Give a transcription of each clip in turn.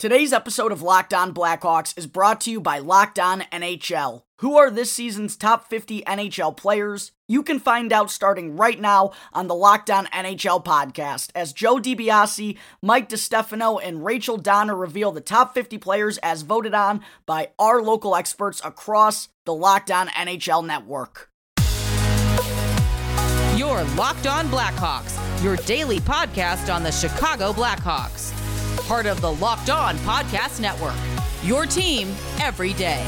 Today's episode of Locked On Blackhawks is brought to you by Locked On NHL. Who are this season's top 50 NHL players? You can find out starting right now on the Locked On NHL podcast as Joe DiBiase, Mike DiStefano, and Rachel Donner reveal the top 50 players as voted on by our local experts across the Locked On NHL network. Your Locked On Blackhawks, your daily podcast on the Chicago Blackhawks part of the Locked On Podcast Network. Your team every day.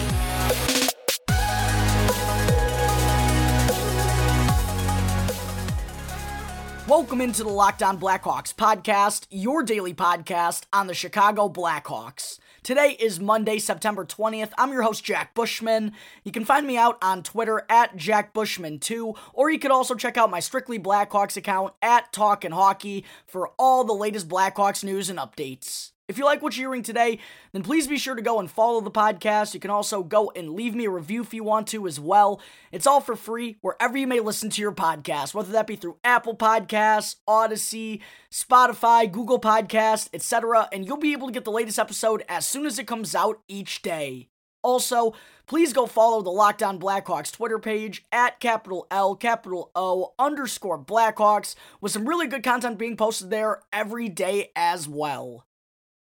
Welcome into the Locked On Blackhawks podcast, your daily podcast on the Chicago Blackhawks. Today is Monday, September 20th. I'm your host, Jack Bushman. You can find me out on Twitter at Jack Bushman2, or you could also check out my Strictly Blackhawks account at Talkin' Hockey for all the latest Blackhawks news and updates. If you like what you're hearing today, then please be sure to go and follow the podcast. You can also go and leave me a review if you want to as well. It's all for free wherever you may listen to your podcast, whether that be through Apple Podcasts, Audacy, Spotify, Google Podcasts, etc. And you'll be able to get the latest episode as soon as it comes out each day. Also, please go follow the Locked On Blackhawks Twitter page at capital L, capital O, underscore Blackhawks, with some really good content being posted there every day as well.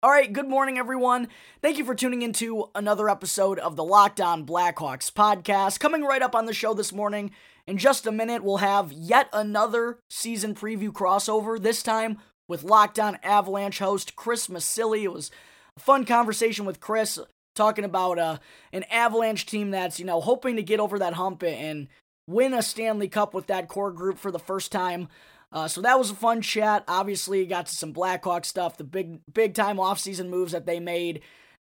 All right, good morning, everyone. Thank you for tuning into another episode of the Locked On Blackhawks podcast. Coming right up on the show this morning, in just a minute, we'll have yet another season preview crossover, this time with Locked On Avalanche host Chris Masilli. It was a fun conversation with Chris talking about uh, an Avalanche team that's, you know, hoping to get over that hump and win a Stanley Cup with that core group for the first time. Uh, so that was a fun chat. Obviously, got to some Blackhawk stuff, the big big time offseason moves that they made,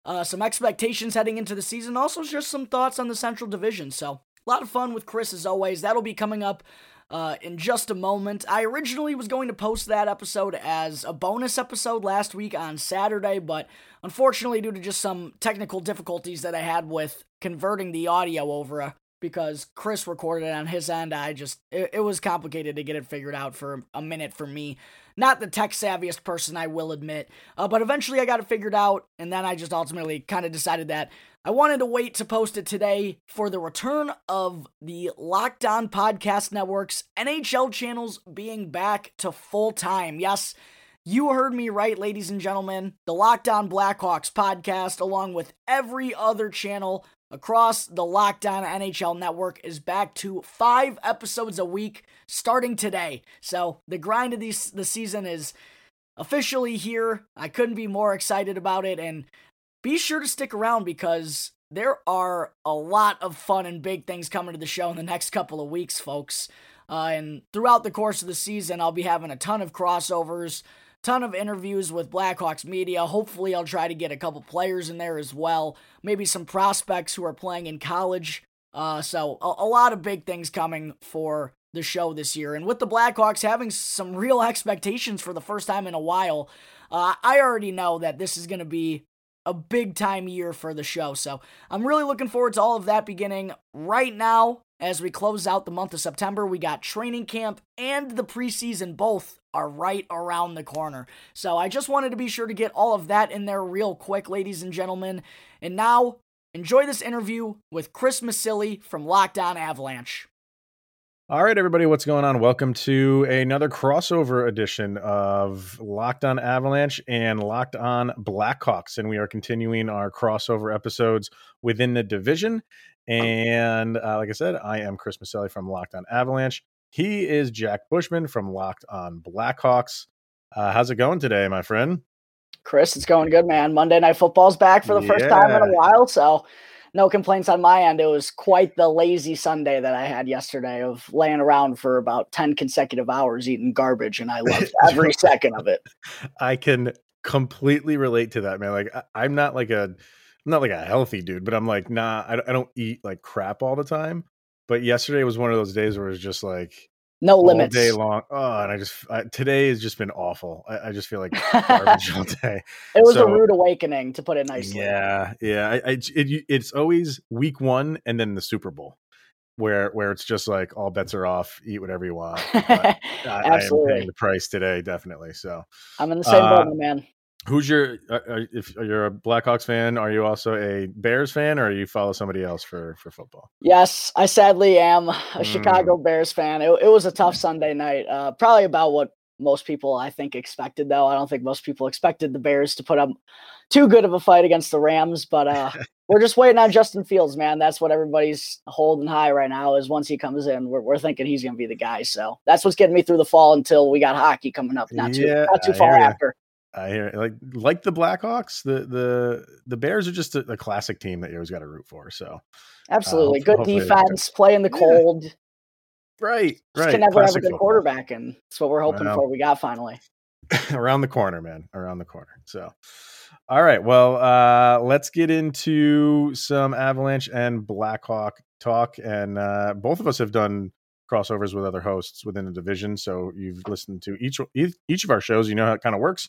uh, some expectations heading into the season, also just some thoughts on the Central Division. So a lot of fun with Chris as always. That'll be coming up uh, in just a moment. I originally was going to post that episode as a bonus episode last week on Saturday, but unfortunately, due to just some technical difficulties that I had with converting the audio over, because Chris recorded it on his end. I just, it, it, was complicated to get it figured out for a minute for me. Not the tech savviest person, I will admit. Uh, but eventually I got it figured out, and then I just ultimately kind of decided that I wanted to wait to post it today for the return of the Locked On Podcast Network's NHL channels being back to full time. Yes. You heard me right, ladies and gentlemen. The Locked On Blackhawks podcast, along with every other channel across the Locked On NHL network is back to five episodes a week starting today. So the grind of these the season is officially here. I couldn't be more excited about it and be sure to stick around because there are a lot of fun and big things coming to the show in the next couple of weeks, folks. Uh, and throughout the course of the season, I'll be having a ton of crossovers, ton of interviews with Blackhawks media. Hopefully, I'll try to get a couple players in there as well. Maybe some prospects who are playing in college. Uh, so, a, a lot of big things coming for the show this year. And with the Blackhawks having some real expectations for the first time in a while, uh, I already know that this is going to be a big time year for the show. So I'm really looking forward to all of that beginning right now as we close out the month of September. We got training camp and the preseason both are right around the corner. So I just wanted to be sure to get all of that in there real quick, ladies and gentlemen. And now, enjoy this interview with Chris Masilli from Locked On Avalanche. All right, everybody, what's going on? Welcome to another crossover edition of Locked On Avalanche and Locked On Blackhawks. And we are continuing our crossover episodes within the division. And uh, like I said, I am Chris Maselli from Locked On Avalanche. He is Jack Bushman from Locked on Blackhawks. Uh, how's it going today, my friend? Chris, it's going good, man. Monday Night Football's back for the yeah. first time in a while, so no complaints on my end. It was quite the lazy Sunday that I had yesterday of laying around for about 10 consecutive hours eating garbage, and I loved every second of it. I can completely relate to that, man. Like, I'm not like a. I'm not like a healthy dude, but I'm like, nah, I I don't eat like crap all the time. But yesterday was one of those days where it was just like no limits day long. Oh, and I just I, today has just been awful. I, I just feel like garbage all day. It was so, a rude awakening, to put it nicely. Yeah, yeah. I, I it, it's always week one and then the Super Bowl, where where it's just like all bets are off. Eat whatever you want. Absolutely, I, am paying the price today, definitely. So I'm in the same uh, boat, man. Who's your uh, if you're a Blackhawks fan? Are you also a Bears fan, or you follow somebody else for for football? Yes, I sadly am a mm. Chicago Bears fan. It, it, was a tough Sunday night. Uh, probably about what most people I think expected, though. I don't think most people expected the Bears to put up too good of a fight against the Rams, but uh, we're just waiting on Justin Fields, man. That's what everybody's holding high right now. Is once he comes in, we're, we're thinking he's going to be the guy. So that's what's getting me through the fall until we got hockey coming up. Not too not too far after. I hear like like the Blackhawks, the the the Bears are just a, a classic team that you always got to root for. So absolutely uh, good defense, play in the cold. Yeah. Right, right. Can never classic have a good football. quarterback, and that's what we're hoping for. We got finally around the corner, man, around the corner. So, all right, well, uh, let's get into some Avalanche and Blackhawk talk, and uh, both of us have done crossovers with other hosts within the division. So you've listened to each each of our shows. You know how it kind of works.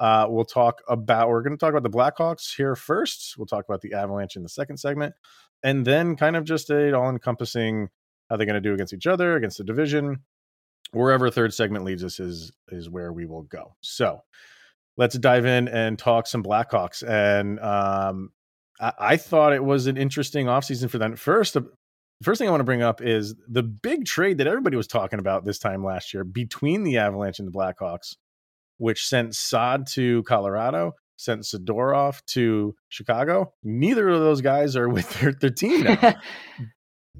Uh, we'll talk about, we're going to talk about the Blackhawks here first. We'll talk about the Avalanche in the second segment. And then kind of just a all encompassing how they're going to do against each other, against the division. Wherever third segment leads us is is where we will go. So let's dive in and talk some Blackhawks. And um, I, I, thought it was an interesting offseason for them. First, the first thing I want to bring up is the big trade that everybody was talking about this time last year between the Avalanche and the Blackhawks which sent Saad to Colorado, sent Zadorov to Chicago. Neither of those guys are with their, their team now.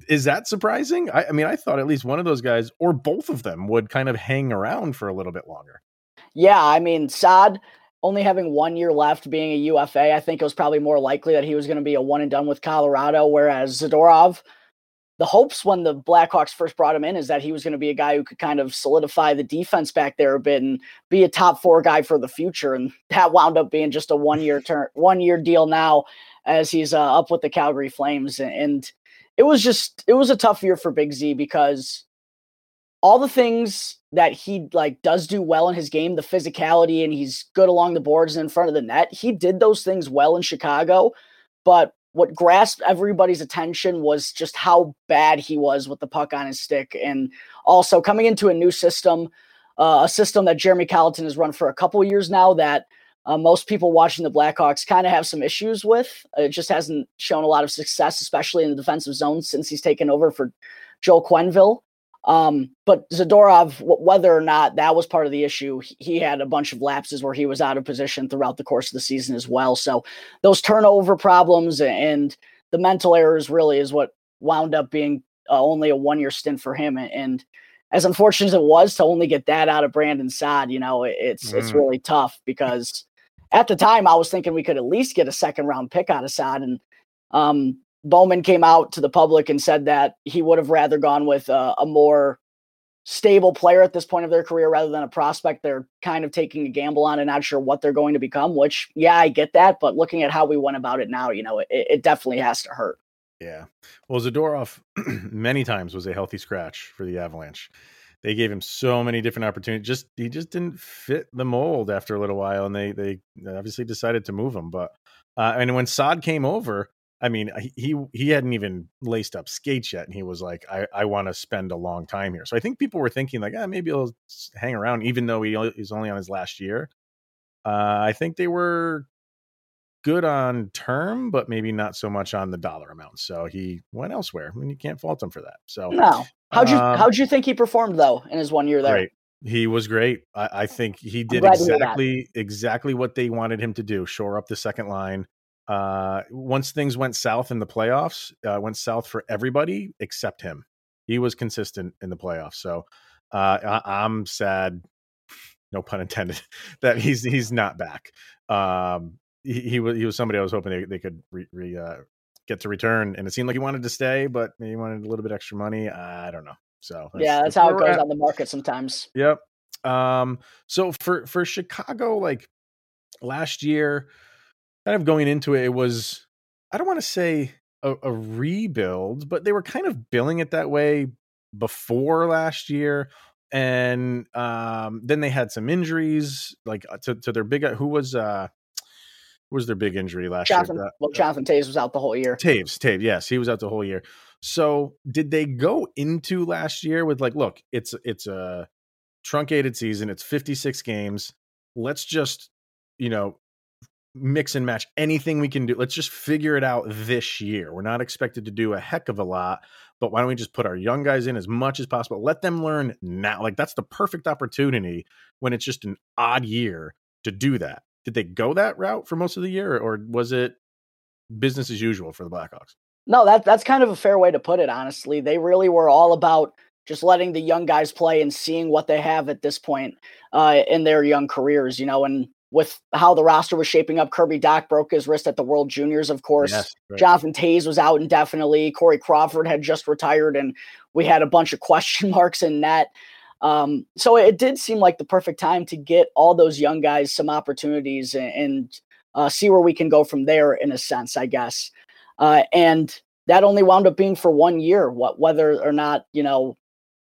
Is that surprising? I, I, mean, I thought at least one of those guys, or both of them, would kind of hang around for a little bit longer. Yeah, I mean, Saad only having one year left, being a UFA, I think it was probably more likely that he was going to be a one and done with Colorado. Whereas Zadorov, the hopes when the Blackhawks first brought him in is that he was going to be a guy who could kind of solidify the defense back there a bit and be a top four guy for the future. And that wound up being just a one year turn, one year deal now as he's uh, up with the Calgary Flames. And it was just, it was a tough year for Big Z because all the things that he like does do well in his game, the physicality and he's good along the boards and in front of the net. He did those things well in Chicago, but what grasped everybody's attention was just how bad he was with the puck on his stick. And also coming into a new system, uh, a system that Jeremy Colliton has run for a couple years now that uh, most people watching the Blackhawks kind of have some issues with. It just hasn't shown a lot of success, especially in the defensive zone since he's taken over for Joel Quenneville. Um, but Zadorov, whether or not that was part of the issue, he had a bunch of lapses where he was out of position throughout the course of the season as well. So those turnover problems and the mental errors really is what wound up being uh, only a one year stint for him. And as unfortunate as it was to only get that out of Brandon Saad, you know, it's mm. it's really tough because at the time I was thinking we could at least get a second round pick out of Saad, and um, Bowman came out to the public and said that he would have rather gone with a, a more stable player at this point of their career rather than a prospect they're kind of taking a gamble on and not sure what they're going to become which yeah i get that but looking at how we went about it now you know it, it definitely has to hurt. Yeah. Well zadorov many times was a healthy scratch for the avalanche. They gave him so many different opportunities just he just didn't fit the mold after a little while and they they obviously decided to move him but uh, and when Saad came over I mean, he he hadn't even laced up skates yet, and he was like, "I, I want to spend a long time here." So I think people were thinking like, "Ah, maybe he'll hang around," even though he he's only on his last year. Uh, I think they were good on term, but maybe not so much on the dollar amount. So he went elsewhere. I mean, you can't fault him for that. So no, how'd you um, how'd you think he performed though in his one year there? Great. He was great. I, I think he did exactly exactly what they wanted him to do: shore up the second line uh, once things went south in the playoffs, uh, went south for everybody except him. He was consistent in the playoffs. So uh, I, am sad, no pun intended, that he's he's not back. Um, he, he was he was somebody I was hoping they, they could re, re, uh, get to return, and it seemed like he wanted to stay, but maybe he wanted a little bit extra money. I don't know. So that's, yeah, that's, that's how it goes on the market sometimes. Yep. Um, so for for Chicago, like last year, kind of going into it, it was I don't want to say a, a rebuild, but they were kind of billing it that way before last year and um, then they had some injuries like uh, to, to their big who was uh who was their big injury last Jonathan, year? Well, Jonathan Toews was out the whole year. Toews, Toews, yes, he was out the whole year. So did they go into last year with like, look, it's it's a truncated season, it's 56 games. Let's just you know, mix and match anything we can do. Let's just figure it out this year. We're not expected to do a heck of a lot, but why don't we just put our young guys in as much as possible? Let them learn now. Like that's the perfect opportunity when it's just an odd year to do that. Did they go that route for most of the year or was it business as usual for the Blackhawks? No, that that's kind of a fair way to put it, honestly. They really were all about just letting the young guys play and seeing what they have at this point uh, in their young careers, you know, and with how the roster was shaping up. Kirby Dach broke his wrist at the World Juniors, of course. Yes, right. Jonathan Toews was out indefinitely. Corey Crawford had just retired, and we had a bunch of question marks in net. Um, so it did seem like the perfect time to get all those young guys some opportunities and, and uh, see where we can go from there, in a sense, I guess. Uh, and that only wound up being for one year. What whether or not you know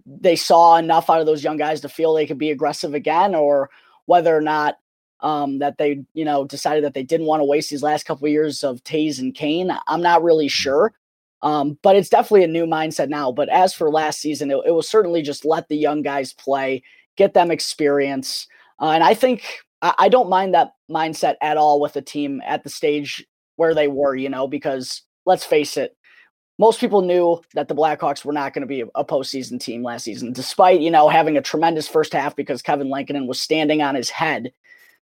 they saw enough out of those young guys to feel they could be aggressive again, or whether or not um, that they, you know, decided that they didn't want to waste these last couple of years of Toews and Kane. I'm not really mm. sure. Um, but it's definitely a new mindset now. But as for last season, it, it was certainly just let the young guys play, get them experience. Uh, and I think I, I don't mind that mindset at all with the team at the stage where they were, you know, because let's face it, most people knew that the Blackhawks were not going to be a postseason team last season, despite, you know, having a tremendous first half because Kevin Lankinen was standing on his head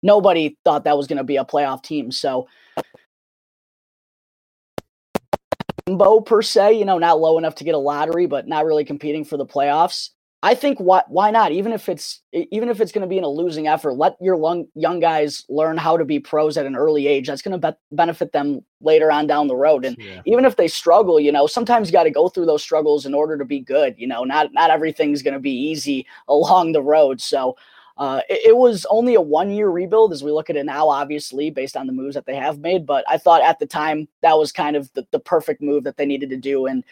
nobody thought that was going to be a playoff team. So, Bo per se, you know, not low enough to get a lottery, but not really competing for the playoffs. I think what why not? Even if it's even if it's going to be in a losing effort, let your young young guys learn how to be pros at an early age. That's going to be- benefit them later on down the road. And yeah. even if they struggle, you know, sometimes you got to go through those struggles in order to be good. You know, not not everything's going to be easy along the road. So uh, it, it, was only a one year rebuild as we look at it now, obviously, based on the moves that they have made. But I thought at the time that was kind of the, the perfect move that they needed to do. And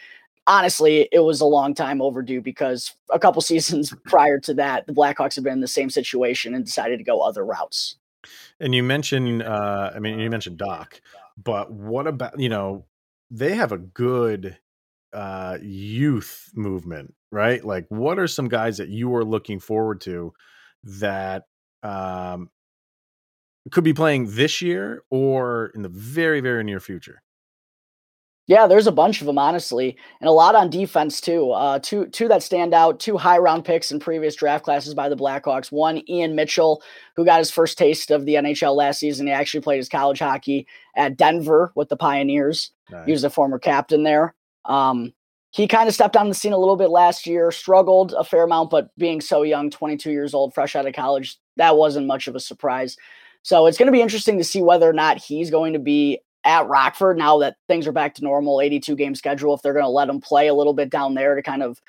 honestly, it was a long time overdue because a couple seasons prior to that, the Blackhawks had been in the same situation and decided to go other routes. And you mentioned, uh, I mean, you mentioned Dach, but what about, you know, they have a good uh, youth movement, right? Like, what are some guys that you are looking forward to that um, could be playing this year or in the very, very near future? Yeah, there's a bunch of them, honestly, and a lot on defense too. Uh, two two that stand out, two high round picks in previous draft classes by the Blackhawks. One, Ian Mitchell, who got his first taste of the NHL last season. He actually played his college hockey at Denver with the Pioneers. Nice. He was a former captain there. Um, he kind of stepped on the scene a little bit last year, struggled a fair amount, but being so young, 22 years old, fresh out of college, that wasn't much of a surprise. So it's going to be interesting to see whether or not he's going to be at Rockford now that things are back to normal 82 game schedule. If they're going to let him play a little bit down there to kind of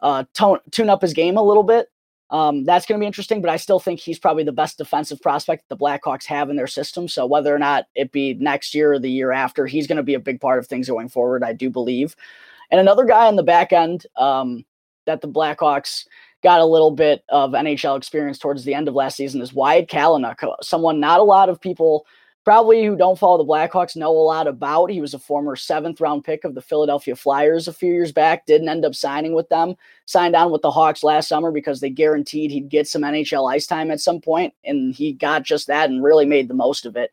uh, tone, tune up his game a little bit. Um, that's going to be interesting, but I still think he's probably the best defensive prospect the Blackhawks have in their system. So whether or not it be next year or the year after, he's going to be a big part of things going forward. I do believe. And another guy on the back end um, that the Blackhawks got a little bit of NHL experience towards the end of last season is Wyatt Kalynuk, uh, someone not a lot of people probably who don't follow the Blackhawks know a lot about. He was a former seventh round pick of the Philadelphia Flyers a few years back, didn't end up signing with them, signed on with the Hawks last summer because they guaranteed he'd get some NHL ice time at some point, and he got just that and really made the most of it.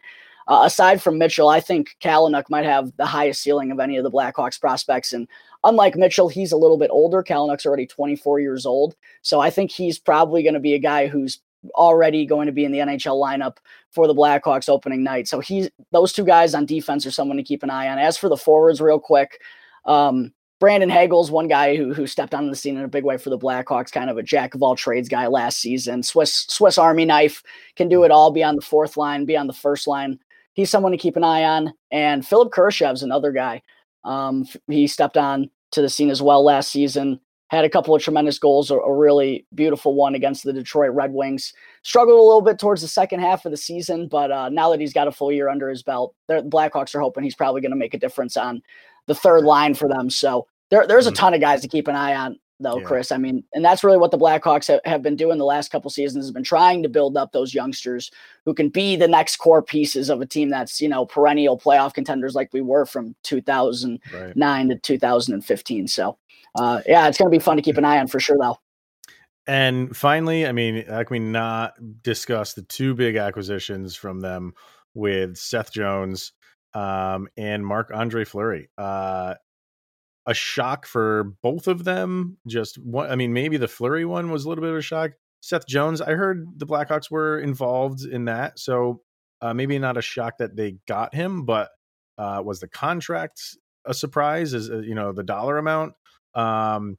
Uh, aside from Mitchell, I think Kalynuk might have the highest ceiling of any of the Blackhawks prospects. And unlike Mitchell, he's a little bit older. Kalynuk's already 24 years old. So I think he's probably going to be a guy who's already going to be in the NHL lineup for the Blackhawks opening night. So he's those two guys on defense are someone to keep an eye on. As for the forwards, real quick, um, Brandon Hagel's one guy who who stepped onto the scene in a big way for the Blackhawks, kind of a jack of all trades guy last season. Swiss Swiss Army knife can do it all. Be on the fourth line, be on the first line he's someone to keep an eye on. And Philip Kurashev's another guy. Um, he stepped on to the scene as well last season. Had a couple of tremendous goals, a, a really beautiful one against the Detroit Red Wings. Struggled a little bit towards the second half of the season, but uh, now that he's got a full year under his belt, the Blackhawks are hoping he's probably going to make a difference on the third line for them. So there, there's a mm-hmm. ton of guys to keep an eye on though, yeah. Chris. I mean, and that's really what the Blackhawks have, have been doing the last couple seasons has been trying to build up those youngsters who can be the next core pieces of a team that's, you know, perennial playoff contenders like we were from 2009 right. to 2015. So, uh, yeah, it's going to be fun to keep an eye on for sure, though. And finally, I mean, how can we not discuss the two big acquisitions from them with Seth Jones um, and Marc Andre Fleury? Uh, a shock for both of them. Just one, I mean, maybe the Fleury one was a little bit of a shock. Seth Jones, I heard the Blackhawks were involved in that, so uh, maybe not a shock that they got him, but uh, was the contract a surprise? Is uh, you know the dollar amount? Um,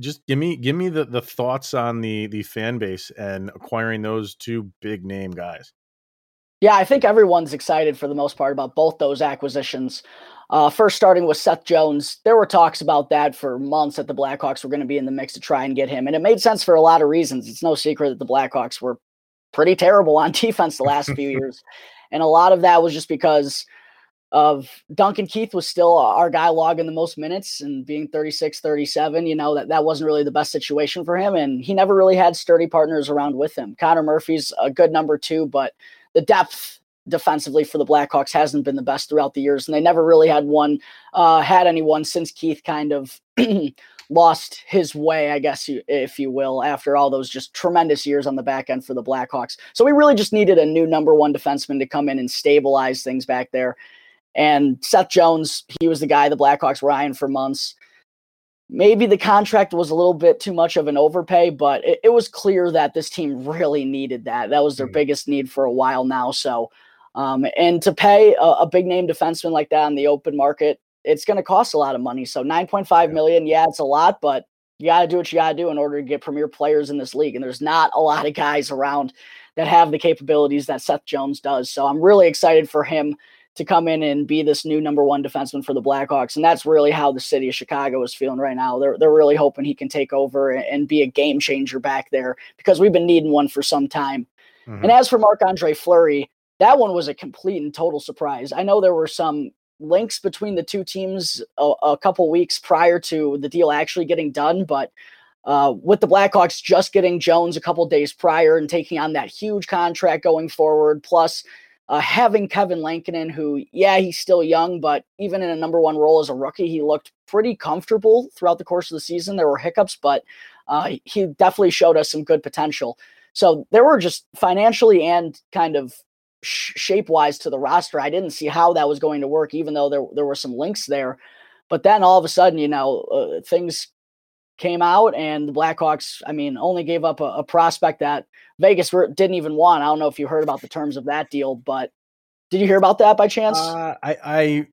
just give me give me the the thoughts on the the fan base and acquiring those two big name guys. Yeah, I think everyone's excited for the most part about both those acquisitions. Uh, first, starting with Seth Jones, there were talks about that for months that the Blackhawks were going to be in the mix to try and get him, and it made sense for a lot of reasons. It's no secret that the Blackhawks were pretty terrible on defense the last few years, and a lot of that was just because of Duncan Keith was still our guy logging the most minutes and being 36 37 you know that that wasn't really the best situation for him and he never really had sturdy partners around with him Connor Murphy's a good number 2 but the depth defensively for the Blackhawks hasn't been the best throughout the years, and they never really had one uh, had anyone since Keith kind of lost his way, I guess, you, if you will, after all those just tremendous years on the back end for the Blackhawks. So we really just needed a new number one defenseman to come in and stabilize things back there. And Seth Jones, he was the guy the Blackhawks were eyeing for months. Maybe the contract was a little bit too much of an overpay, but it, it was clear that this team really needed that. That was their mm-hmm. biggest need for a while now. So um, and to pay a, a, big name defenseman like that on the open market, it's going to cost a lot of money. So 9.5 yeah. million, yeah, it's a lot, but you got to do what you got to do in order to get premier players in this league. And there's not a lot of guys around that have the capabilities that Seth Jones does. So I'm really excited for him to come in and be this new number one defenseman for the Blackhawks. And that's really how the city of Chicago is feeling right now. They're, they're really hoping he can take over and be a game changer back there because we've been needing one for some time. Mm-hmm. And as for Marc Andre Fleury, that one was a complete and total surprise. I know there were some links between the two teams a, a couple weeks prior to the deal actually getting done, but uh, with the Blackhawks just getting Jones a couple days prior and taking on that huge contract going forward, plus uh, having Kevin Lankinen, who, yeah, he's still young, but even in a number one role as a rookie, he looked pretty comfortable throughout the course of the season. There were hiccups, but uh, he definitely showed us some good potential. So there were just financially and kind of shape wise to the roster. I didn't see how that was going to work, even though there there were some links there. But then all of a sudden, you know, uh, things came out, and the Blackhawks, I mean, only gave up a, a prospect that Vegas didn't even want. I don't know if you heard about the terms of that deal, but did you hear about that by chance? Uh, I, I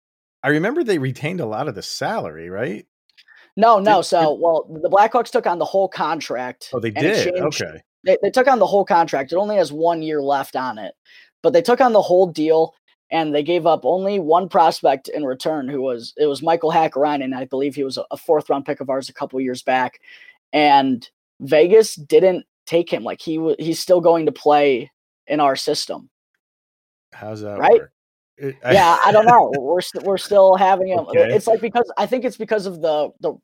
I remember they retained a lot of the salary, right? No, no. Did, so, did, well, the Blackhawks took on the whole contract. Oh, they did. Okay. They, they took on the whole contract. It only has one year left on it but they took on the whole deal and they gave up only one prospect in return who was it was Michael Hakkarainen. I believe he was a fourth round pick of ours a couple years back. And Vegas didn't take him. Like he was he's still going to play in our system. How's that right? It, I, yeah, I don't know. we're we st- we're still having him. Okay. It's like because I think it's because of the the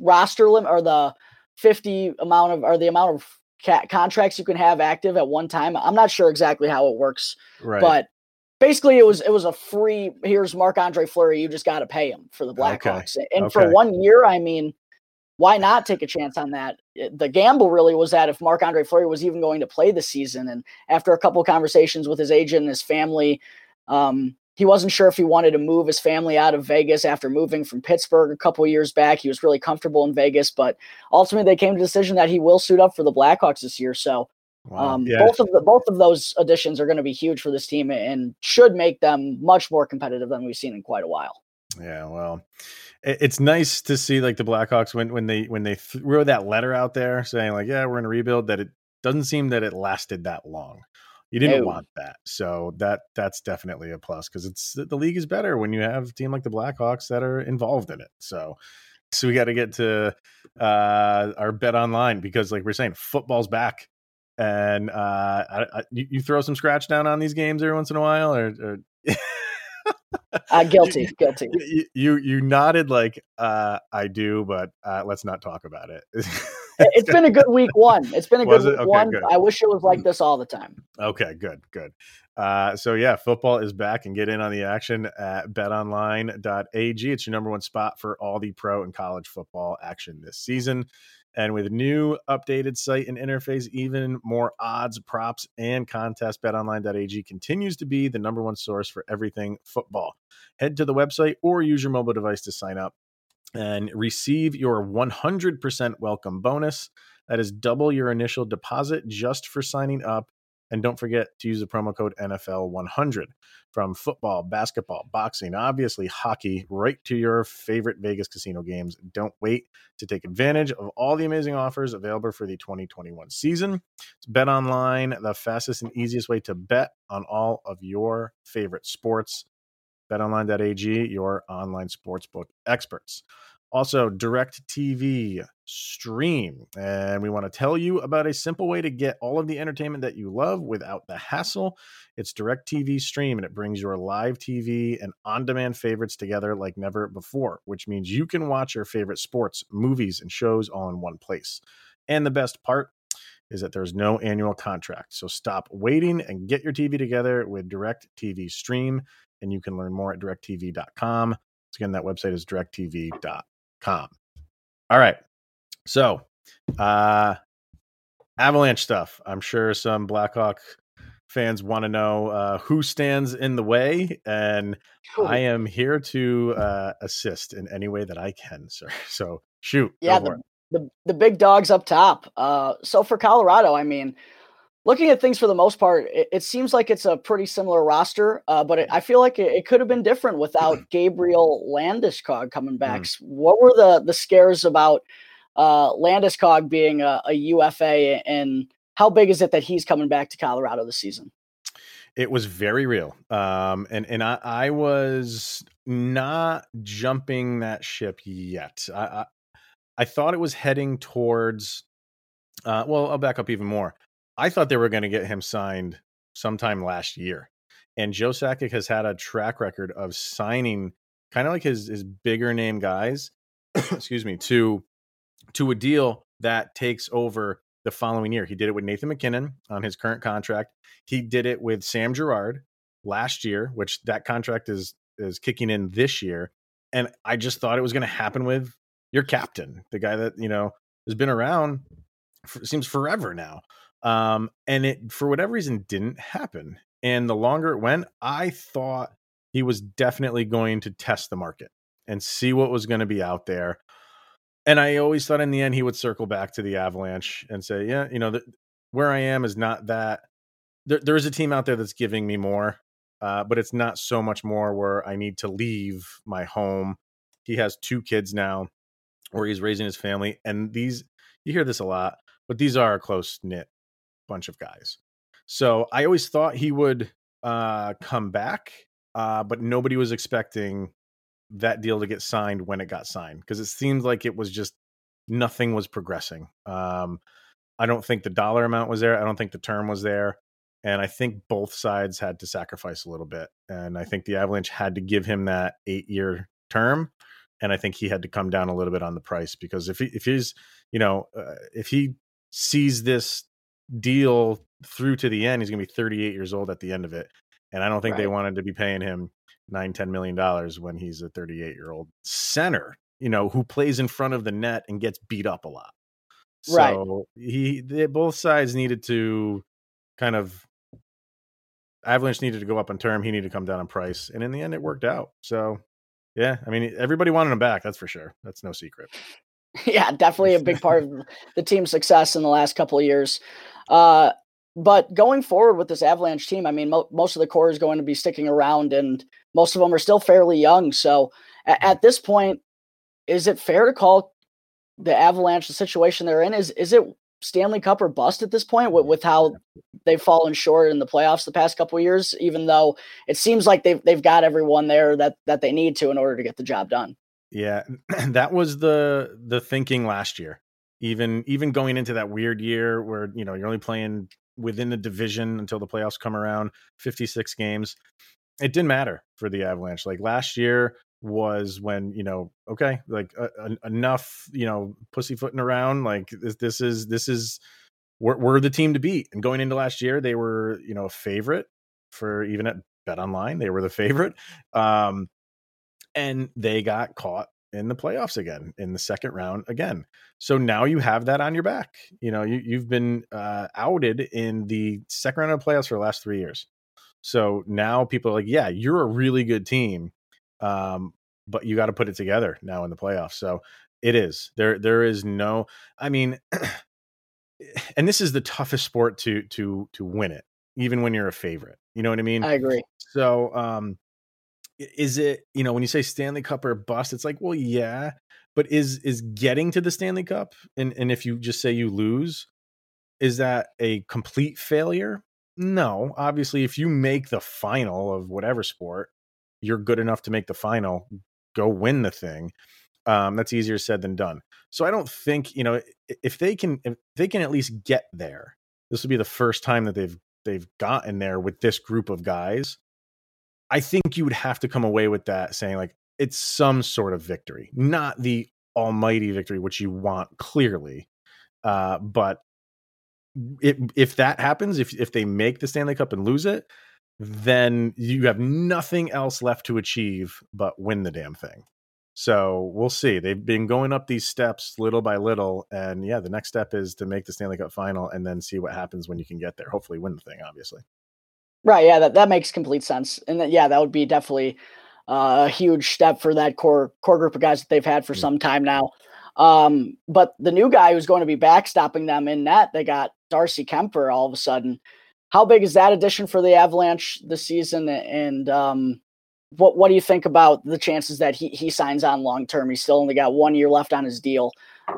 roster limit or the 50 amount of or the amount of ca- contracts you can have active at one time. I'm not sure exactly how it works, right. but basically it was it was a free. Here's Marc Andre Fleury. You just got to pay him for the Blackhawks, okay. and okay. for one year, I mean, why not take a chance on that? The gamble really was that if Marc Andre Fleury was even going to play the season, and after a couple conversations with his agent and his family, um, he wasn't sure if he wanted to move his family out of Vegas after moving from Pittsburgh a couple years back. He was really comfortable in Vegas, but ultimately they came to the decision that he will suit up for the Blackhawks this year. So wow. um, yeah. both of the both of those additions are going to be huge for this team and should make them much more competitive than we've seen in quite a while. Yeah, well, it's nice to see like the Blackhawks when when they when they threw that letter out there saying like, yeah, we're in a rebuild. That it doesn't seem that it lasted that long. You didn't no. want that, so that that's definitely a plus because it's the league is better when you have a team like the Blackhawks that are involved in it. So, so we got to get to uh, our bet online because, like we're saying, football's back, and uh, I, I, you, you, throw some scratch down on these games every once in a while, or, or uh, guilty, guilty. You, you, you nodded like uh, I do, but uh, let's not talk about it. it's been a good week one. It's been a good week okay, one. Good. I wish it was like this all the time. Okay, good, good. Uh, so yeah, football is back and get in on the action at betonline.ag. It's your number one spot for all the pro and college football action this season. And with new updated site and interface, even more odds, props, and contests, betonline.ag continues to be the number one source for everything football. Head to the website or use your mobile device to sign up and receive your 100% welcome bonus. That is double your initial deposit just for signing up. And don't forget to use the promo code NFL100 from football, basketball, boxing, obviously hockey, right to your favorite Vegas casino games. Don't wait to take advantage of all the amazing offers available for the 2021 season. It's Bet Online, the fastest and easiest way to bet on all of your favorite sports. BetOnline.ag, your online sportsbook experts. Also, Direct TV Stream. And we want to tell you about a simple way to get all of the entertainment that you love without the hassle. It's Direct TV Stream, and it brings your live TV and on demand favorites together like never before, which means you can watch your favorite sports, movies, and shows all in one place. And the best part, is that there's no annual contract. So stop waiting and get your TV together with Direct TV Stream, and you can learn more at directv.com. Again, that website is directv.com. All right. So, uh, Avalanche stuff. I'm sure some Blackhawk fans want to know uh, who stands in the way, and I am here to uh, assist in any way that I can, sir. So, shoot. Yeah, the, the, the big dogs up top. Uh, so for Colorado, I mean, looking at things for the most part, it, it seems like it's a pretty similar roster, uh, but it, I feel like it, it could have been different without Gabriel Landeskog coming back. Mm. What were the the scares about uh, Landeskog being a, a UFA, and how big is it that he's coming back to Colorado this season? It was very real, um, and and I, I was not jumping that ship yet. I, I, I thought it was heading towards. Uh, well, I'll back up even more. I thought they were going to get him signed sometime last year, and Joe Sakic has had a track record of signing kind of like his his bigger name guys. excuse me to to a deal that takes over the following year. He did it with Nathan MacKinnon on his current contract. He did it with Sam Girard last year, which that contract is is kicking in this year. And I just thought it was going to happen with your captain, the guy that you know has been around for, seems forever now. Um, and it for whatever reason didn't happen. And the longer it went, I thought he was definitely going to test the market and see what was going to be out there. And I always thought in the end he would circle back to the Avalanche and say, "Yeah, you know, the, where I am is not that. There, there's a team out there that's giving me more, uh, but it's not so much more where I need to leave my home." He has two kids now where he's raising his family. And these, you hear this a lot, but these are close knit bunch of guys. So I always thought he would uh, come back, uh, but nobody was expecting that deal to get signed when it got signed because it seemed like it was just nothing was progressing. Um, I don't think the dollar amount was there. I don't think the term was there. And I think both sides had to sacrifice a little bit. And I think the Avalanche had to give him that eight year term and I think he had to come down a little bit on the price because if he if he's you know uh, if he sees this deal through to the end, he's going to be 38 years old at the end of it, and I don't think right. they wanted to be paying him nine ten million dollars when he's a 38 year old center, you know, who plays in front of the net and gets beat up a lot. So right. he they, both sides needed to kind of Avalanche needed to go up on term. He needed to come down on price, and in the end, it worked out. So yeah, I mean, everybody wanted him back. That's for sure. That's no secret. yeah, definitely a big part of the team's success in the last couple of years. Uh, but going forward with this Avalanche team, I mean, mo- most of the core is going to be sticking around, and most of them are still fairly young. So, a- mm-hmm. at this point, is it fair to call the Avalanche the situation they're in? Is is it Stanley Cup or bust at this point with, with how they've fallen short in the playoffs the past couple years, even though it seems like they've they've got everyone there that that they need to in order to get the job done. Yeah, that was the the thinking last year. Even even going into that weird year where you know you're only playing within the division until the playoffs come around, 56 games. It didn't matter for the Avalanche. Like last year, was when you know okay like uh, enough you know pussyfooting around like this this is this is we're, we're the team to beat and going into last year they were you know a favorite for even at bet online they were the favorite um and they got caught in the playoffs again in the second round again. So now you have that on your back. You know, you, you've been uh, outed in the second round of playoffs for the last three years. So now people are like, yeah, you're a really good team, um, but you got to put it together now in the playoffs. So it is there. There is no. I mean, and this is the toughest sport to to to win it, even when you're a favorite. You know what I mean? I agree. So, um, is it you know when you say Stanley Cup or bust? It's like, well, yeah, but is is getting to the Stanley Cup and and if you just say you lose, is that a complete failure? No, obviously, if you make the final of whatever sport, you're good enough to make the final. Go win the thing. Um, that's easier said than done. So I don't think you know if they can if they can at least get there. This will be the first time that they've they've gotten there with this group of guys. I think you would have to come away with that saying like it's some sort of victory, not the almighty victory which you want clearly, uh, but it, if that happens, if if they make the Stanley Cup and lose it, then you have nothing else left to achieve but win the damn thing. So we'll see. They've been going up these steps little by little, and yeah, the next step is to make the Stanley Cup final and then see what happens when you can get there. Hopefully, win the thing. Obviously, right? Yeah, that that makes complete sense, and that, yeah, that would be definitely uh, a huge step for that core core group of guys that they've had for mm-hmm. some time now. Um, but the new guy who's going to be backstopping them in net, they got Darcy Kuemper all of a sudden. How big is that addition for the Avalanche this season? And um, what what do you think about the chances that he he signs on long term? He's still only got one year left on his deal.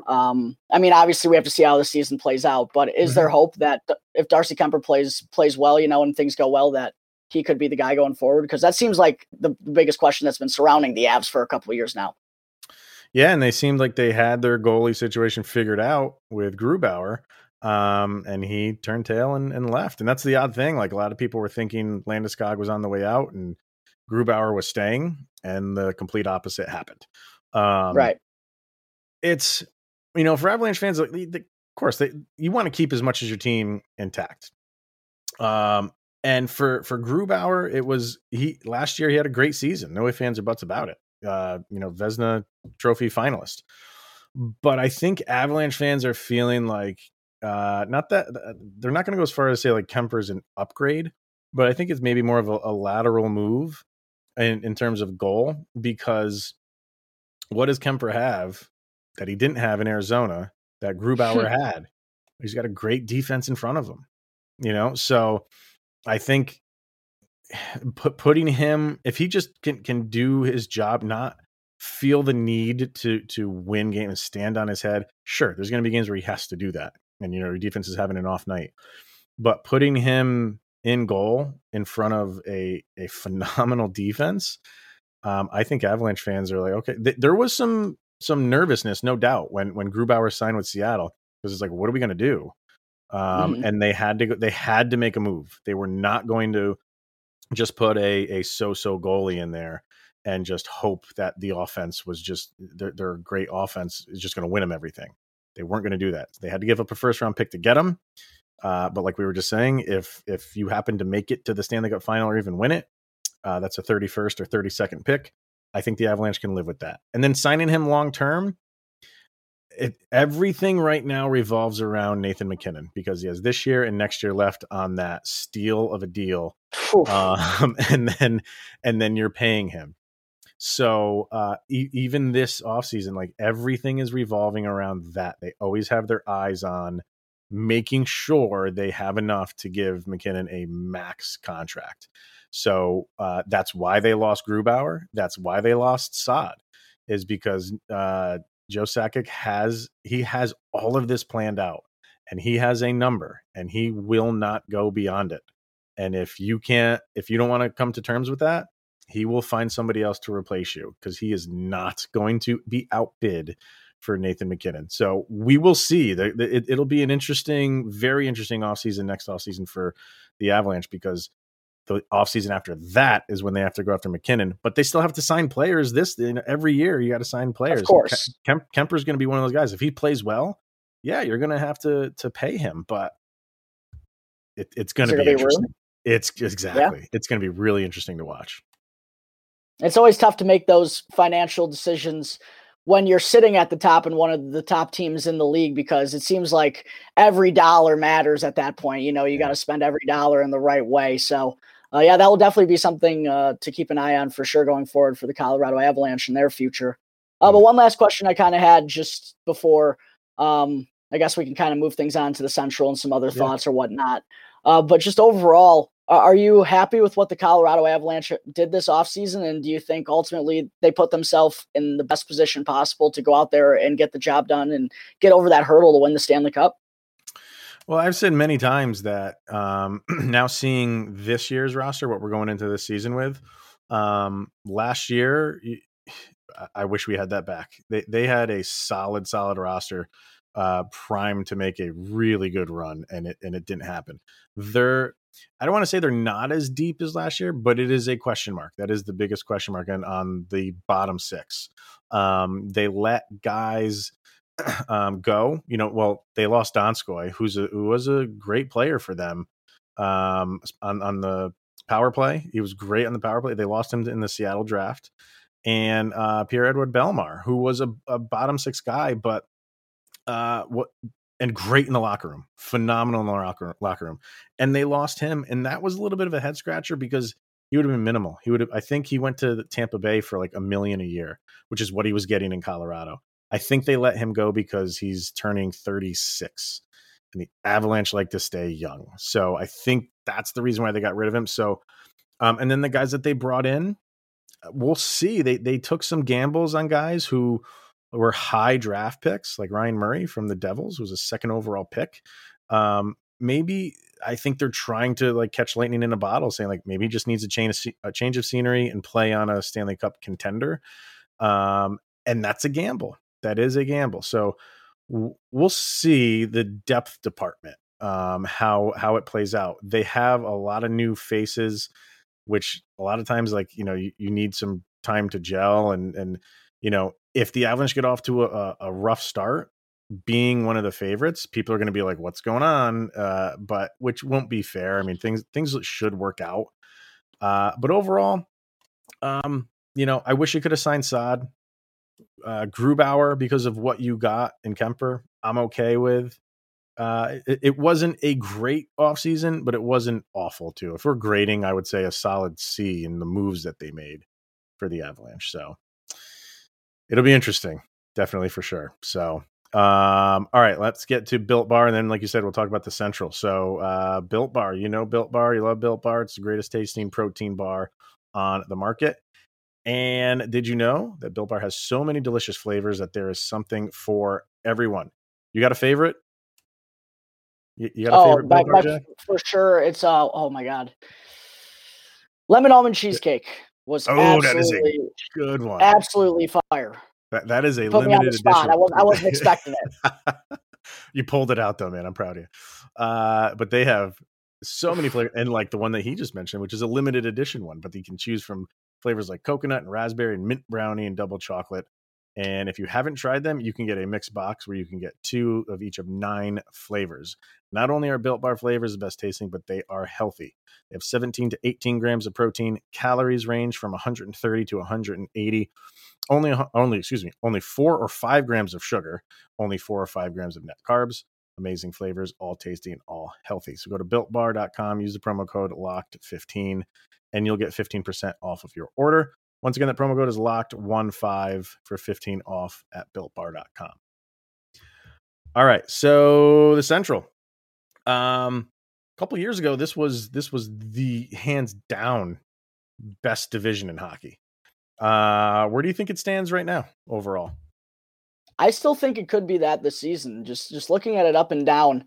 Um, I mean, obviously we have to see how the season plays out, but is mm-hmm. there hope that if Darcy Kuemper plays plays well, you know, and things go well, that he could be the guy going forward? Because that seems like the, the biggest question that's been surrounding the Avs for a couple of years now. Yeah, and they seemed like they had their goalie situation figured out with Grubauer. Um, and he turned tail and, and left. And that's the odd thing. Like a lot of people were thinking Landeskog was on the way out and Grubauer was staying, and the complete opposite happened. Um, right. It's you know for Avalanche fans, like, of course, they you want to keep as much as your team intact. Um, and for for Grubauer, it was he last year he had a great season. No way fans or buts about it. Uh, you know, Vezina Trophy finalist. But I think Avalanche fans are feeling like uh, not that they're not going to go as far as say like Kuemper's an upgrade, but I think it's maybe more of a, a lateral move in, in terms of goal because what does Kuemper have that he didn't have in Arizona that Grubauer had? He's got a great defense in front of him, you know. So I think put, putting him if he just can can do his job, not feel the need to to win games and stand on his head. Sure, there's going to be games where he has to do that, and you know your defense is having an off night. But putting him in goal in front of a a phenomenal defense, um, I think Avalanche fans are like, okay, th- there was some some nervousness, no doubt, when when Grubauer signed with Seattle because it's like, what are we going to do? Um, mm-hmm. And they had to go, they had to make a move. They were not going to just put a a so so goalie in there and just hope that the offense was just their, their great offense is just going to win them everything. They weren't going to do that. They had to give up a first round pick to get them. Uh, but like we were just saying, if if you happen to make it to the Stanley Cup final or even win it, uh, that's a 31st or 32nd pick. I think the Avalanche can live with that. And then signing him long term, everything right now revolves around Nathan MacKinnon because he has this year and next year left on that steal of a deal, um, and then and then you're paying him. So uh, e- even this offseason, like everything is revolving around that. They always have their eyes on making sure they have enough to give MacKinnon a max contract. So uh, that's why they lost Grubauer. That's why they lost Saad, is because uh, Joe Sakic has he has all of this planned out, and he has a number, and he will not go beyond it. And if you can't, if you don't want to come to terms with that, he will find somebody else to replace you because he is not going to be outbid for Nathan MacKinnon. So we will see. It, will be an interesting, very interesting offseason next offseason for the Avalanche because the offseason after that is when they have to go after MacKinnon, But they still have to sign players. This you know, every year you got to sign players. Of course, Kemp, Kuemper's going to be one of those guys. If he plays well, yeah, you're going to have to to pay him. But it, it's going to be interesting. Room? It's exactly. Yeah. It's going to be really interesting to watch. It's always tough to make those financial decisions when you're sitting at the top and one of the top teams in the league because it seems like every dollar matters at that point. You know, you got to spend every dollar in the right way. So, uh, yeah, that will definitely be something uh, to keep an eye on for sure going forward for the Colorado Avalanche and their future. Uh, but mm-hmm. one last question I kind of had just before. Um, I guess we can kind of move things on to the Central and some other thoughts yeah. or whatnot. Uh, but just overall, are you happy with what the Colorado Avalanche did this offseason? And do you think ultimately they put themselves in the best position possible to go out there and get the job done and get over that hurdle to win the Stanley Cup? Well, I've said many times that um, now seeing this year's roster, what we're going into this season with, um, last year, I wish we had that back. They they had a solid, solid roster, uh, primed to make a really good run, and it and it didn't happen. They're I don't want to say they're not as deep as last year, but it is a question mark. That is the biggest question mark on, on the bottom six. Um, they let guys um, go. You know, well, they lost Donskoi, who's a, who was a great player for them um, on on the power play. He was great on the power play. They lost him in the Seattle draft, and uh, Pierre Edward Bellemare, who was a, a bottom six guy, but uh, what and great in the locker room, phenomenal in the locker, locker room. And they lost him, and that was a little bit of a head scratcher because he would have been minimal. He would have, I think, he went to Tampa Bay for like a million a year, which is what he was getting in Colorado. I think they let him go because he's turning 36, and the Avalanche like to stay young. So I think that's the reason why they got rid of him. So, um, and then the guys that they brought in, uh, we'll see. They they took some gambles on guys who were high draft picks, like Ryan Murray from the Devils was a second overall pick. Um, maybe I think they're trying to like catch lightning in a bottle, saying like maybe he just needs a change of, a change of scenery and play on a Stanley Cup contender. Um, and that's a gamble. That is a gamble. So we'll see the depth department um, how how it plays out. They have a lot of new faces, which a lot of times like you know you, you need some time to gel and and you know if the Avalanche get off to a, a rough start, being one of the favorites, people are going to be like, "What's going on?" Uh, but which won't be fair. I mean, things things should work out. Uh, but overall, um, you know, I wish you could have signed Saad, uh, Grubauer because of what you got in Kuemper. I'm okay with. Uh, it, it, wasn't a great offseason, but it wasn't awful too. If we're grading, I would say a solid C in the moves that they made for the Avalanche. So it'll be interesting, definitely for sure. So, um, all right, let's get to Built Bar, and then, like you said, we'll talk about the Central. So, uh, Built Bar, you know Built Bar, you love Built Bar. It's the greatest tasting protein bar on the market. And did you know that Built Bar has so many delicious flavors that there is something for everyone? You got a favorite? You, you got a oh, favorite? By, by, for sure. It's uh oh my god, lemon almond cheesecake was oh, that is a good one. Absolutely fire. That, that is a Put limited edition. I, was, I wasn't expecting it. you pulled it out though, man. I'm proud of you. Uh, but they have so many flavors, and like the one that he just mentioned, which is a limited edition one, but you can choose from flavors like coconut and raspberry and mint brownie and double chocolate. And if you haven't tried them, you can get a mixed box where you can get two of each of nine flavors. Not only are Built Bar flavors the best tasting, but they are healthy. They have 17 to 18 grams of protein. Calories range from 130 to 180. Only, only, excuse me, only four or five grams of sugar. Only four or five grams of net carbs. Amazing flavors, all tasty and all healthy. So go to builtbar.com, use the promo code LOCKED15, and you'll get 15% off of your order. Once again, that promo code is locked15 for 15 off at builtbar.com. All right. So the Central. Um, a couple years ago, this was this was the hands down best division in hockey. Uh, where do you think it stands right now overall? I still think it could be that this season. Just just looking at it up and down,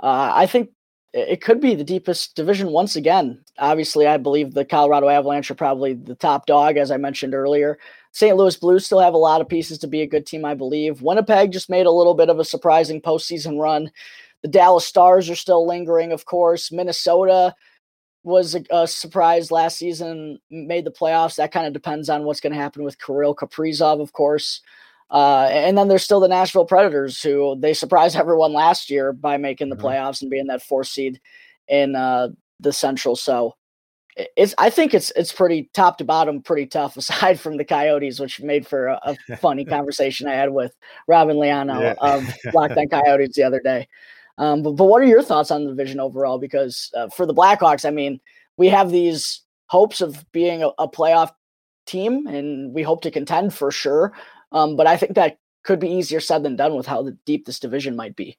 uh, I think it could be the deepest division once again. Obviously, I believe the Colorado Avalanche are probably the top dog, as I mentioned earlier. St. Louis Blues still have a lot of pieces to be a good team, I believe. Winnipeg just made a little bit of a surprising postseason run. The Dallas Stars are still lingering, of course. Minnesota was a, a surprise last season, made the playoffs. That kind of depends on what's going to happen with Kirill Kaprizov, of course. Uh, and then there's still the Nashville Predators, who they surprised everyone last year by making the mm-hmm. playoffs and being that four seed in uh, the Central. So it's I think it's it's pretty top to bottom pretty tough aside from the Coyotes, which made for a, a funny conversation I had with Robin Leano yeah. of Locked On Coyotes the other day. Um, but, but what are your thoughts on the division overall? Because uh, for the Blackhawks, I mean, we have these hopes of being a, a playoff team, and we hope to contend for sure. Um, but I think that could be easier said than done with how deep this division might be.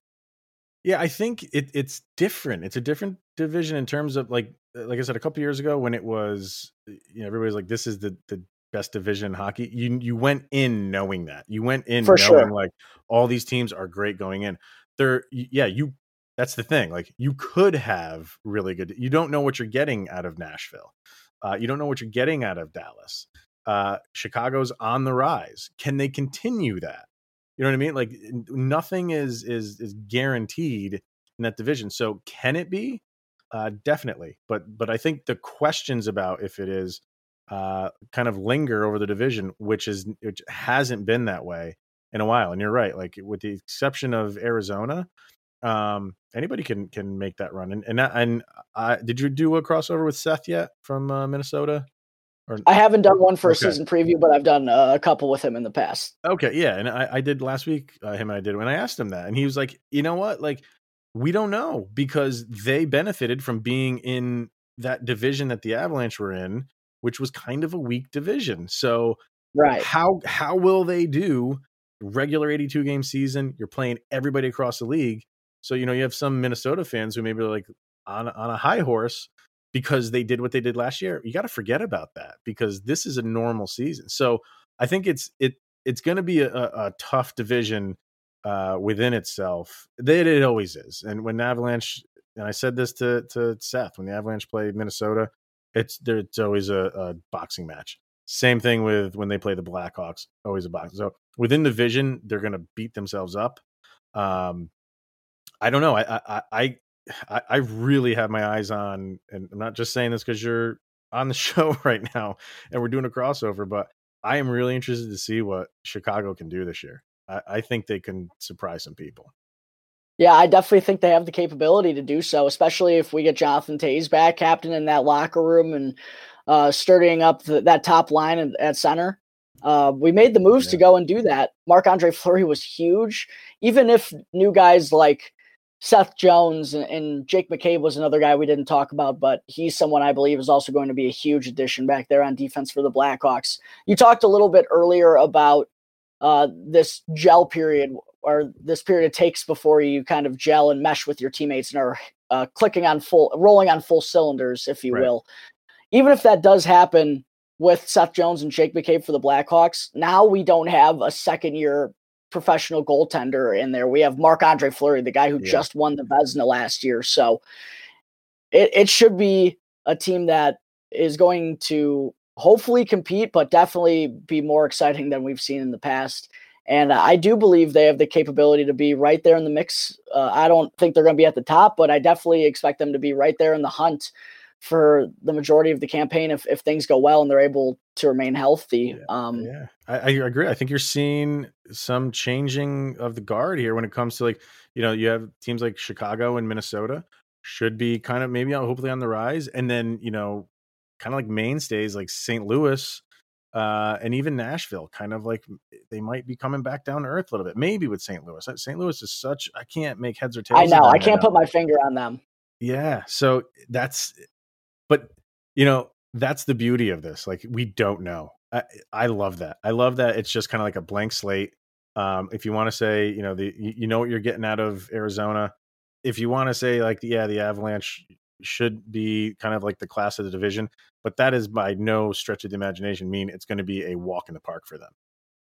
Yeah, I think it, it's different. It's a different division in terms of like uh, like I said a couple years ago when it was you know everybody's like this is the the best division in hockey. You you went in knowing that. You went in For knowing sure. like all these teams are great going in. They're yeah, you that's the thing. Like you could have really good you don't know what you're getting out of Nashville. Uh, you don't know what you're getting out of Dallas. Uh, Chicago's on the rise. Can they continue that? You know what I mean? Like nothing is is is guaranteed in that division. So can it be? Uh, definitely. But but I think the questions about if it is uh, kind of linger over the division, which is which hasn't been that way in a while. And you're right. Like with the exception of Arizona, um, anybody can can make that run. And and and I, did you do a crossover with Seth yet from uh, Minnesota? Or, I haven't done one for a season preview, but I've done uh, a couple with him in the past. Okay, yeah, and I, I did last week. Uh, him and I did when I asked him that, and he was like, "You know what? Like, we don't know because they benefited from being in that division that the Avalanche were in, which was kind of a weak division. So, right, how how will they do? Regular 82 game season, you're playing everybody across the league. So you know you have some Minnesota fans who maybe are like on on a high horse because they did what they did last year. You got to forget about that because this is a normal season. So I think it's it it's going to be a, a, tough division uh, within itself. That it always is. And when Avalanche, and I said this to to Seth when the Avalanche played Minnesota, it's there. It's always a, a boxing match. Same thing with when they play the Blackhawks, always a box. So within the vision, they're going to beat themselves up. Um, I don't know. I, I I I, I really have my eyes on, and I'm not just saying this because you're on the show right now and we're doing a crossover, but I am really interested to see what Chicago can do this year. I, I think they can surprise some people. Yeah, I definitely think they have the capability to do so, especially if we get Jonathan Toews back, captain in that locker room and uh, sturdying up the, that top line at, at center. Uh, we made the moves yeah. to go and do that. Marc Andre Fleury was huge. Even if new guys like Seth Jones and, Jake McCabe was another guy we didn't talk about, but he's someone I believe is also going to be a huge addition back there on defense for the Blackhawks. You talked a little bit earlier about uh, this gel period or this period it takes before you kind of gel and mesh with your teammates and are uh, clicking on full, rolling on full cylinders, if you right. will. Even if that does happen with Seth Jones and Jake McCabe for the Blackhawks, now we don't have a second year professional goaltender in there. We have Marc Andre Fleury, the guy who yeah. just won the Vezina last year. So it, it should be a team that is going to hopefully compete, but definitely be more exciting than we've seen in the past. And I do believe they have the capability to be right there in the mix. Uh, I don't think they're going to be at the top, but I definitely expect them to be right there in the hunt for the majority of the campaign if, if things go well and they're able to remain healthy. Yeah, um, yeah. I, I, agree. I think you're seeing some changing of the guard here when it comes to like, you know, you have teams like Chicago and Minnesota should be kind of maybe hopefully on the rise. And then, you know, kind of like mainstays like St. Louis uh, and even Nashville, kind of like they might be coming back down to earth a little bit. Maybe with St. Louis. St. Louis is such I can't make heads or tails. I know. I can't put my finger on them. Yeah. So that's but you know, that's the beauty of this. Like we don't know. I, I love that. I love that it's just kind of like a blank slate. Um, if you want to say, you know, the you, know what you're getting out of Arizona. If you want to say like, yeah, the Avalanche should be kind of like the class of the division, but that is by no stretch of the imagination mean it's going to be a walk in the park for them.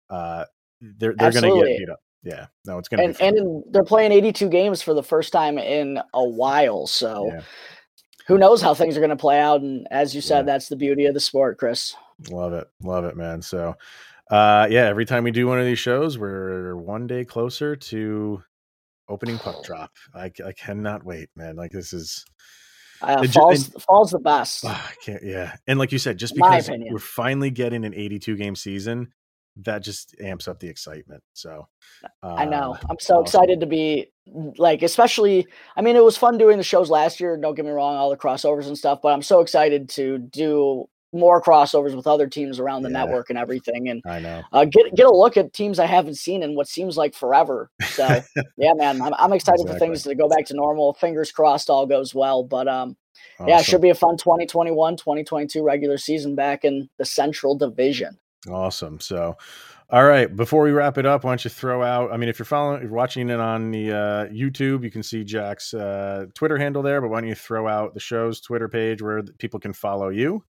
Uh, they're they're going to get beat up. Yeah, no, it's going to. And, and they're playing 82 games for the first time in a while, so. Yeah who knows how things are going to play out. And as you said, yeah. that's the beauty of the sport, Chris. Love it. Love it, man. So, uh, yeah, every time we do one of these shows, we're one day closer to opening puck drop. I, I cannot wait, man. Like this is. Uh, fall's, and, fall's the best. Oh, I can't, yeah. And like you said, just because we're finally getting an 82 game season, that just amps up the excitement. So uh, I know I'm so awesome. excited to be like especially i mean it was fun doing the shows last year don't get me wrong all the crossovers and stuff but i'm so excited to do more crossovers with other teams around the yeah. network and everything and i know uh, get get a look at teams i haven't seen in what seems like forever so yeah man i'm, I'm excited exactly. for things to go back to normal fingers crossed all goes well but um awesome. yeah it should be a fun 2021 2022 regular season back in the central division awesome so all right. Before we wrap it up, why don't you throw out? I mean, if you're following, if you're watching it on the uh, YouTube, you can see Jack's uh, Twitter handle there. But why don't you throw out the show's Twitter page where people can follow you?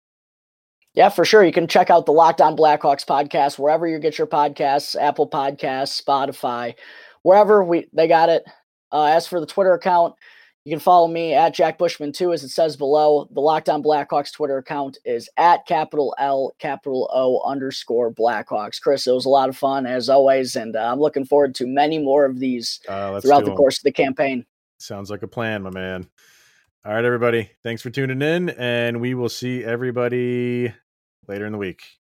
Yeah, for sure. You can check out the Locked On Blackhawks podcast wherever you get your podcasts, Apple Podcasts, Spotify, wherever we they got it. Uh, as for the Twitter account, you can follow me at Jack Bushman too, as it says below. The Locked On Blackhawks Twitter account is at capital L, capital O underscore Blackhawks. Chris, it was a lot of fun as always, and uh, I'm looking forward to many more of these uh, throughout the course of the campaign. Sounds like a plan, my man. All right, everybody. Thanks for tuning in, and we will see everybody later in the week.